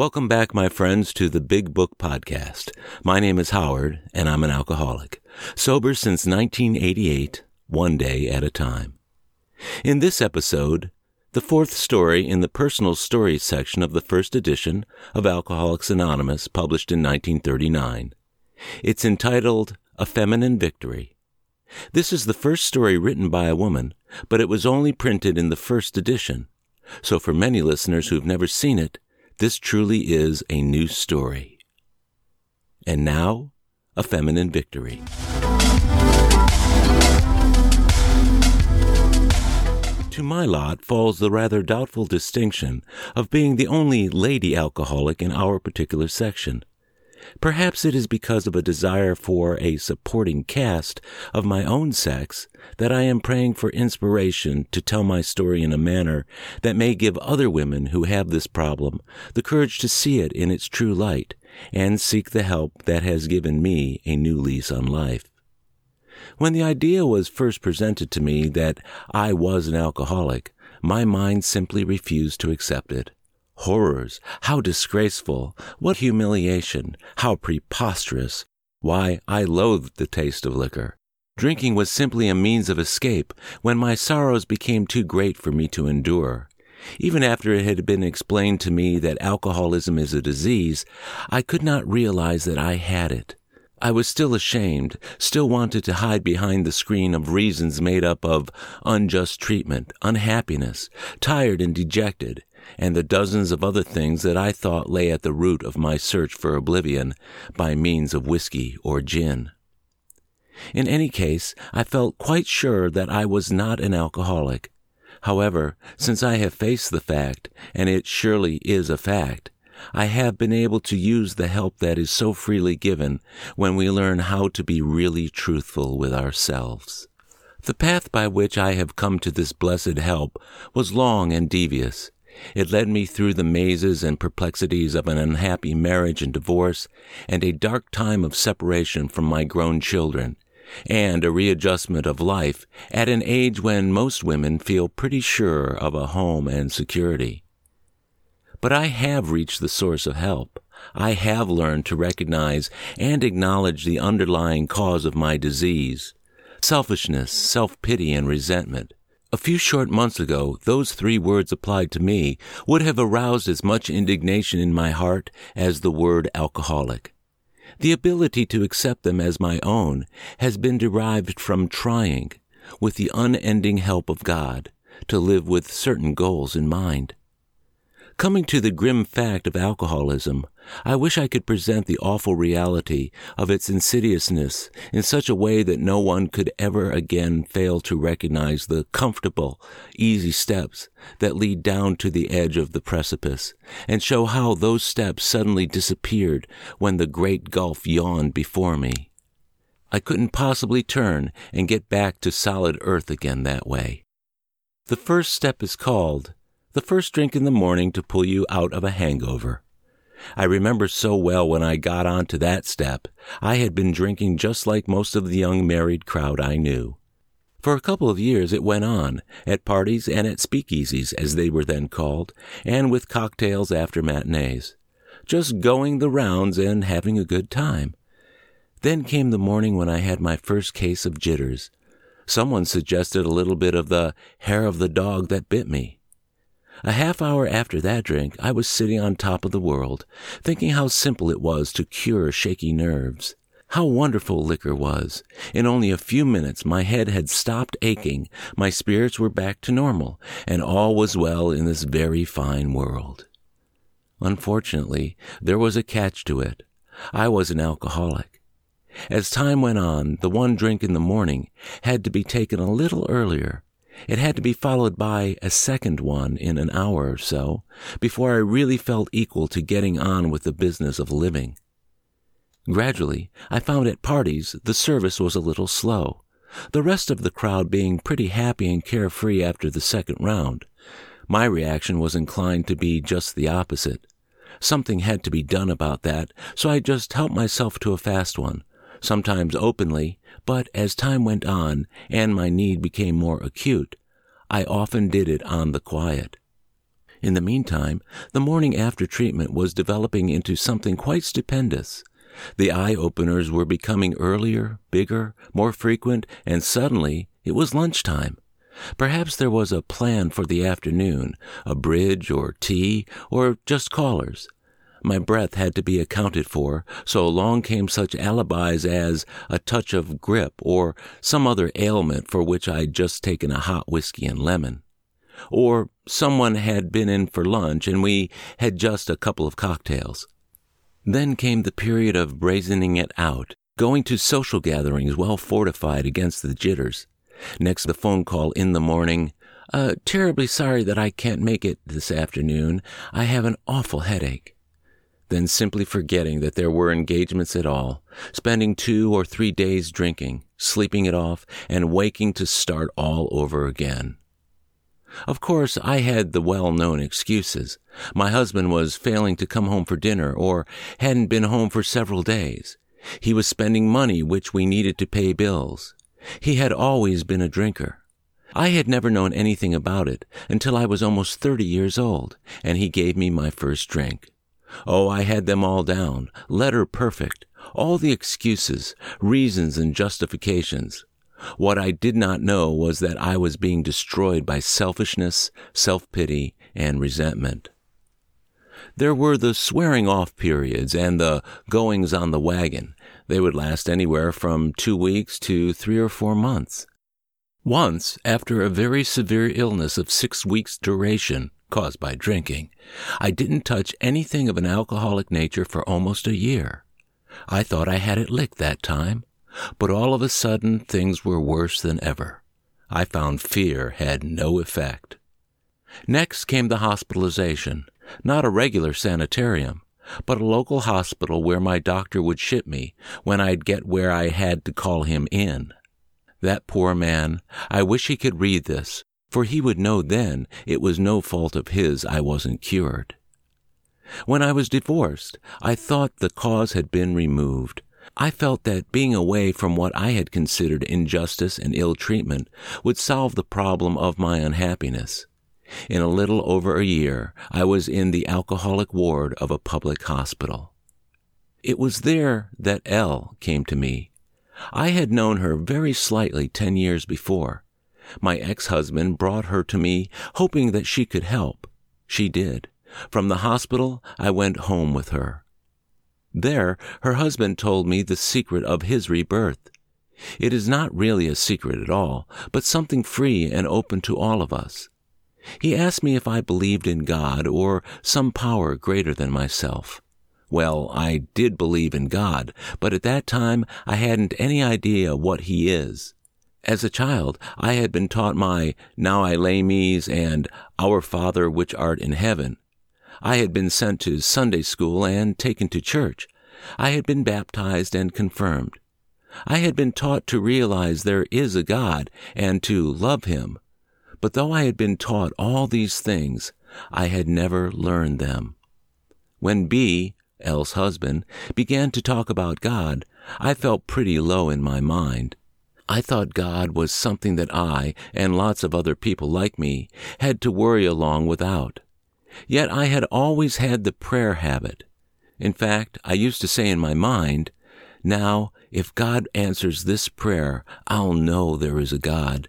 Welcome back, my friends, to the Big Book Podcast. My name is Howard, and I'm an alcoholic. Sober since 1988, one day at a time. In this episode, the fourth story in the personal stories section of the first edition of Alcoholics Anonymous, published in 1939. It's entitled A Feminine Victory. This is the first story written by a woman, but it was only printed in the first edition. So for many listeners who've never seen it, this truly is a new story. And now, a feminine victory. To my lot falls the rather doubtful distinction of being the only lady alcoholic in our particular section. Perhaps it is because of a desire for a supporting cast of my own sex that I am praying for inspiration to tell my story in a manner that may give other women who have this problem the courage to see it in its true light and seek the help that has given me a new lease on life. When the idea was first presented to me that I was an alcoholic, my mind simply refused to accept it. Horrors! How disgraceful! What humiliation! How preposterous! Why, I loathed the taste of liquor. Drinking was simply a means of escape when my sorrows became too great for me to endure. Even after it had been explained to me that alcoholism is a disease, I could not realize that I had it. I was still ashamed, still wanted to hide behind the screen of reasons made up of unjust treatment, unhappiness, tired and dejected, and the dozens of other things that I thought lay at the root of my search for oblivion by means of whiskey or gin. In any case, I felt quite sure that I was not an alcoholic. However, since I have faced the fact, and it surely is a fact, I have been able to use the help that is so freely given when we learn how to be really truthful with ourselves. The path by which I have come to this blessed help was long and devious. It led me through the mazes and perplexities of an unhappy marriage and divorce, and a dark time of separation from my grown children, and a readjustment of life at an age when most women feel pretty sure of a home and security. But I have reached the source of help. I have learned to recognize and acknowledge the underlying cause of my disease selfishness, self pity, and resentment. A few short months ago, those three words applied to me would have aroused as much indignation in my heart as the word alcoholic. The ability to accept them as my own has been derived from trying, with the unending help of God, to live with certain goals in mind. Coming to the grim fact of alcoholism, I wish I could present the awful reality of its insidiousness in such a way that no one could ever again fail to recognize the comfortable, easy steps that lead down to the edge of the precipice, and show how those steps suddenly disappeared when the great gulf yawned before me. I couldn't possibly turn and get back to solid earth again that way. The first step is called the first drink in the morning to pull you out of a hangover. I remember so well when I got on to that step, I had been drinking just like most of the young married crowd I knew. For a couple of years it went on, at parties and at speakeasies, as they were then called, and with cocktails after matinees. Just going the rounds and having a good time. Then came the morning when I had my first case of jitters. Someone suggested a little bit of the hair of the dog that bit me. A half hour after that drink, I was sitting on top of the world, thinking how simple it was to cure shaky nerves. How wonderful liquor was. In only a few minutes, my head had stopped aching, my spirits were back to normal, and all was well in this very fine world. Unfortunately, there was a catch to it. I was an alcoholic. As time went on, the one drink in the morning had to be taken a little earlier, it had to be followed by a second one in an hour or so before I really felt equal to getting on with the business of living. Gradually, I found at parties the service was a little slow, the rest of the crowd being pretty happy and carefree after the second round. My reaction was inclined to be just the opposite. Something had to be done about that, so I just helped myself to a fast one, sometimes openly, but as time went on and my need became more acute, I often did it on the quiet. In the meantime, the morning after treatment was developing into something quite stupendous. The eye openers were becoming earlier, bigger, more frequent, and suddenly it was lunchtime. Perhaps there was a plan for the afternoon, a bridge or tea, or just callers. My breath had to be accounted for, so along came such alibis as a touch of grippe or some other ailment for which I'd just taken a hot whiskey and lemon. Or someone had been in for lunch and we had just a couple of cocktails. Then came the period of brazening it out, going to social gatherings well fortified against the jitters. Next, the phone call in the morning. Uh, terribly sorry that I can't make it this afternoon. I have an awful headache. Then simply forgetting that there were engagements at all, spending two or three days drinking, sleeping it off, and waking to start all over again. Of course, I had the well known excuses. My husband was failing to come home for dinner or hadn't been home for several days. He was spending money which we needed to pay bills. He had always been a drinker. I had never known anything about it until I was almost 30 years old, and he gave me my first drink. Oh, I had them all down, letter perfect, all the excuses, reasons, and justifications. What I did not know was that I was being destroyed by selfishness, self-pity, and resentment. There were the swearing off periods and the goings on the wagon. They would last anywhere from two weeks to three or four months. Once, after a very severe illness of six weeks' duration, caused by drinking, I didn't touch anything of an alcoholic nature for almost a year. I thought I had it licked that time, but all of a sudden things were worse than ever. I found fear had no effect. Next came the hospitalization, not a regular sanitarium, but a local hospital where my doctor would ship me when I'd get where I had to call him in. That poor man, I wish he could read this, for he would know then it was no fault of his I wasn't cured. When I was divorced, I thought the cause had been removed. I felt that being away from what I had considered injustice and ill treatment would solve the problem of my unhappiness. In a little over a year, I was in the alcoholic ward of a public hospital. It was there that L came to me. I had known her very slightly ten years before. My ex-husband brought her to me, hoping that she could help. She did. From the hospital, I went home with her. There, her husband told me the secret of his rebirth. It is not really a secret at all, but something free and open to all of us. He asked me if I believed in God or some power greater than myself. Well, I did believe in God, but at that time I hadn't any idea what He is. As a child, I had been taught my Now I lay me's and Our Father which art in heaven. I had been sent to Sunday school and taken to church. I had been baptized and confirmed. I had been taught to realize there is a God and to love Him. But though I had been taught all these things, I had never learned them. When B, L's husband, began to talk about God, I felt pretty low in my mind. I thought God was something that I, and lots of other people like me, had to worry along without. Yet I had always had the prayer habit. In fact, I used to say in my mind, now, if God answers this prayer, I'll know there is a God.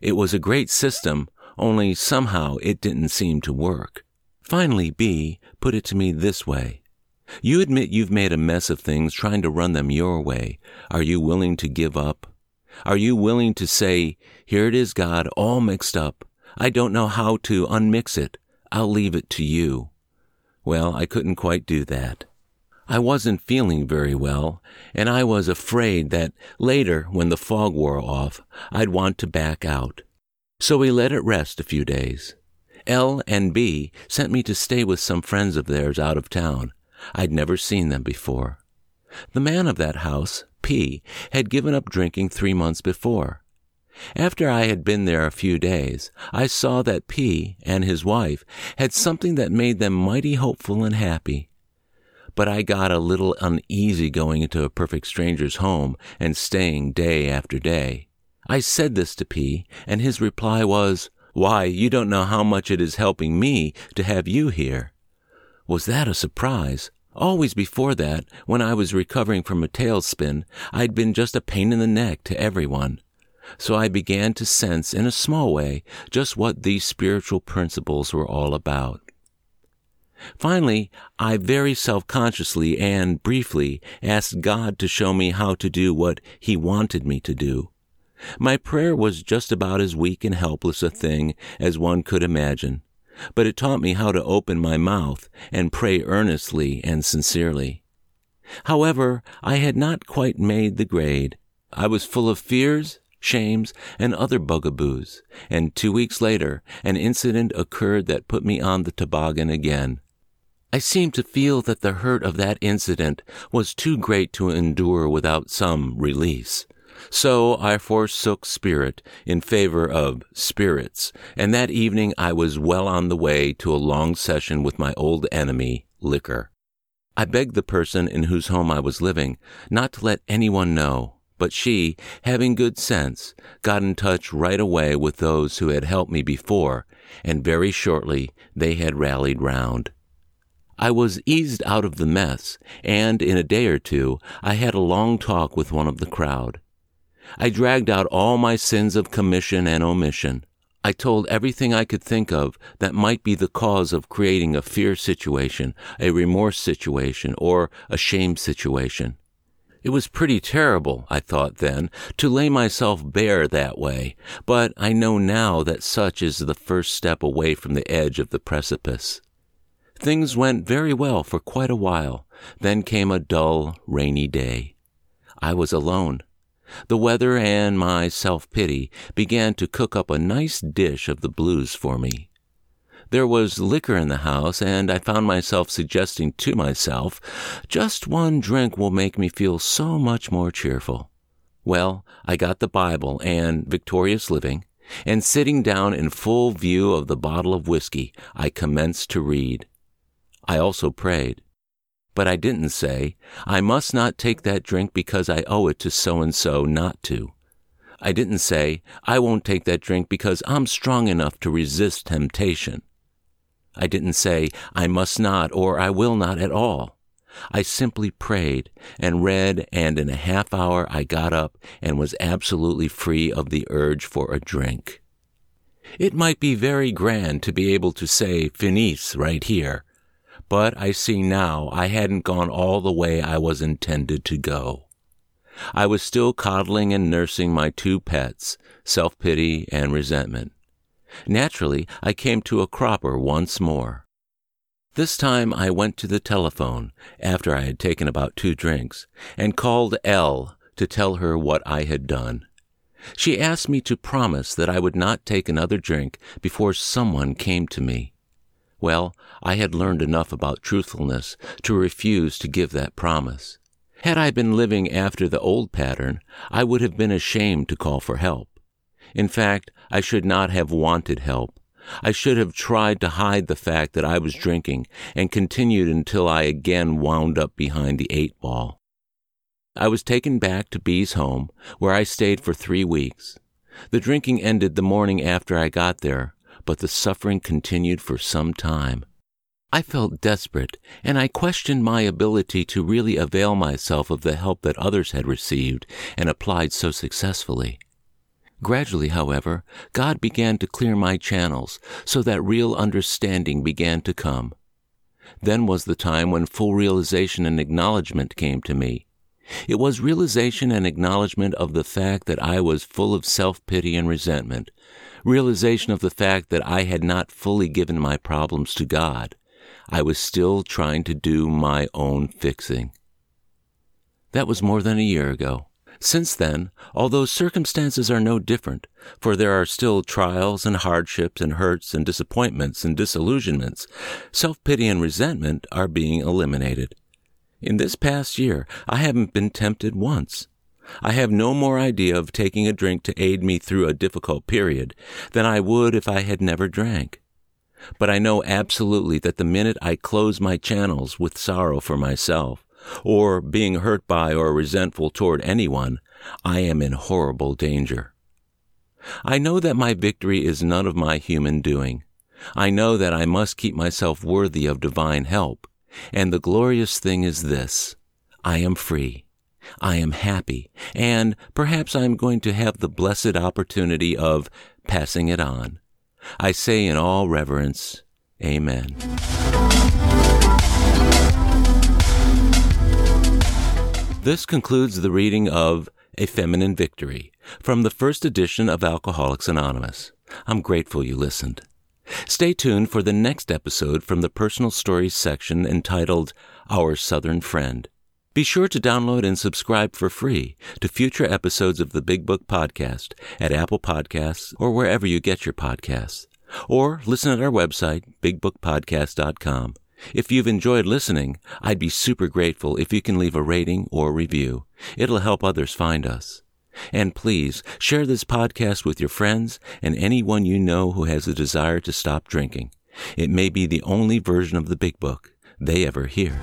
It was a great system, only somehow it didn't seem to work. Finally, B put it to me this way. You admit you've made a mess of things trying to run them your way. Are you willing to give up? Are you willing to say, Here it is, God, all mixed up. I don't know how to unmix it. I'll leave it to you. Well, I couldn't quite do that. I wasn't feeling very well, and I was afraid that later, when the fog wore off, I'd want to back out. So we let it rest a few days. L and B sent me to stay with some friends of theirs out of town. I'd never seen them before. The man of that house, P, had given up drinking three months before. After I had been there a few days, I saw that P and his wife had something that made them mighty hopeful and happy. But I got a little uneasy going into a perfect stranger's home and staying day after day. I said this to P, and his reply was, Why, you don't know how much it is helping me to have you here. Was that a surprise? Always before that, when I was recovering from a tailspin, I'd been just a pain in the neck to everyone. So I began to sense, in a small way, just what these spiritual principles were all about. Finally, I very self-consciously and briefly asked God to show me how to do what He wanted me to do. My prayer was just about as weak and helpless a thing as one could imagine, but it taught me how to open my mouth and pray earnestly and sincerely. However, I had not quite made the grade. I was full of fears, shames, and other bugaboos, and two weeks later, an incident occurred that put me on the toboggan again. I seemed to feel that the hurt of that incident was too great to endure without some release. So I forsook spirit in favor of spirits, and that evening I was well on the way to a long session with my old enemy, liquor. I begged the person in whose home I was living not to let anyone know, but she, having good sense, got in touch right away with those who had helped me before, and very shortly they had rallied round. I was eased out of the mess, and in a day or two I had a long talk with one of the crowd. I dragged out all my sins of commission and omission. I told everything I could think of that might be the cause of creating a fear situation, a remorse situation, or a shame situation. It was pretty terrible, I thought then, to lay myself bare that way, but I know now that such is the first step away from the edge of the precipice. Things went very well for quite a while. Then came a dull, rainy day. I was alone. The weather and my self pity began to cook up a nice dish of the blues for me. There was liquor in the house, and I found myself suggesting to myself, just one drink will make me feel so much more cheerful. Well, I got the Bible and Victorious Living, and sitting down in full view of the bottle of whiskey, I commenced to read. I also prayed. But I didn't say, I must not take that drink because I owe it to so and so not to. I didn't say, I won't take that drink because I'm strong enough to resist temptation. I didn't say, I must not or I will not at all. I simply prayed and read, and in a half hour I got up and was absolutely free of the urge for a drink. It might be very grand to be able to say finis right here, but I see now I hadn't gone all the way I was intended to go. I was still coddling and nursing my two pets, self pity and resentment. Naturally, I came to a cropper once more. This time I went to the telephone, after I had taken about two drinks, and called L to tell her what I had done. She asked me to promise that I would not take another drink before someone came to me. Well, I had learned enough about truthfulness to refuse to give that promise. Had I been living after the old pattern, I would have been ashamed to call for help. In fact, I should not have wanted help. I should have tried to hide the fact that I was drinking and continued until I again wound up behind the eight ball. I was taken back to B's home, where I stayed for three weeks. The drinking ended the morning after I got there, but the suffering continued for some time. I felt desperate, and I questioned my ability to really avail myself of the help that others had received and applied so successfully. Gradually, however, God began to clear my channels so that real understanding began to come. Then was the time when full realization and acknowledgement came to me. It was realization and acknowledgement of the fact that I was full of self pity and resentment, realization of the fact that I had not fully given my problems to God. I was still trying to do my own fixing. That was more than a year ago. Since then, although circumstances are no different, for there are still trials and hardships and hurts and disappointments and disillusionments, self pity and resentment are being eliminated. In this past year, I haven't been tempted once. I have no more idea of taking a drink to aid me through a difficult period than I would if I had never drank. But I know absolutely that the minute I close my channels with sorrow for myself, or being hurt by or resentful toward anyone, I am in horrible danger. I know that my victory is none of my human doing. I know that I must keep myself worthy of divine help. And the glorious thing is this I am free. I am happy, and perhaps I am going to have the blessed opportunity of passing it on. I say in all reverence, Amen. This concludes the reading of A Feminine Victory from the first edition of Alcoholics Anonymous. I'm grateful you listened. Stay tuned for the next episode from the personal stories section entitled Our Southern Friend. Be sure to download and subscribe for free to future episodes of the Big Book Podcast at Apple Podcasts or wherever you get your podcasts. Or listen at our website, bigbookpodcast.com. If you've enjoyed listening, I'd be super grateful if you can leave a rating or review. It'll help others find us. And please share this podcast with your friends and anyone you know who has a desire to stop drinking. It may be the only version of the Big Book they ever hear.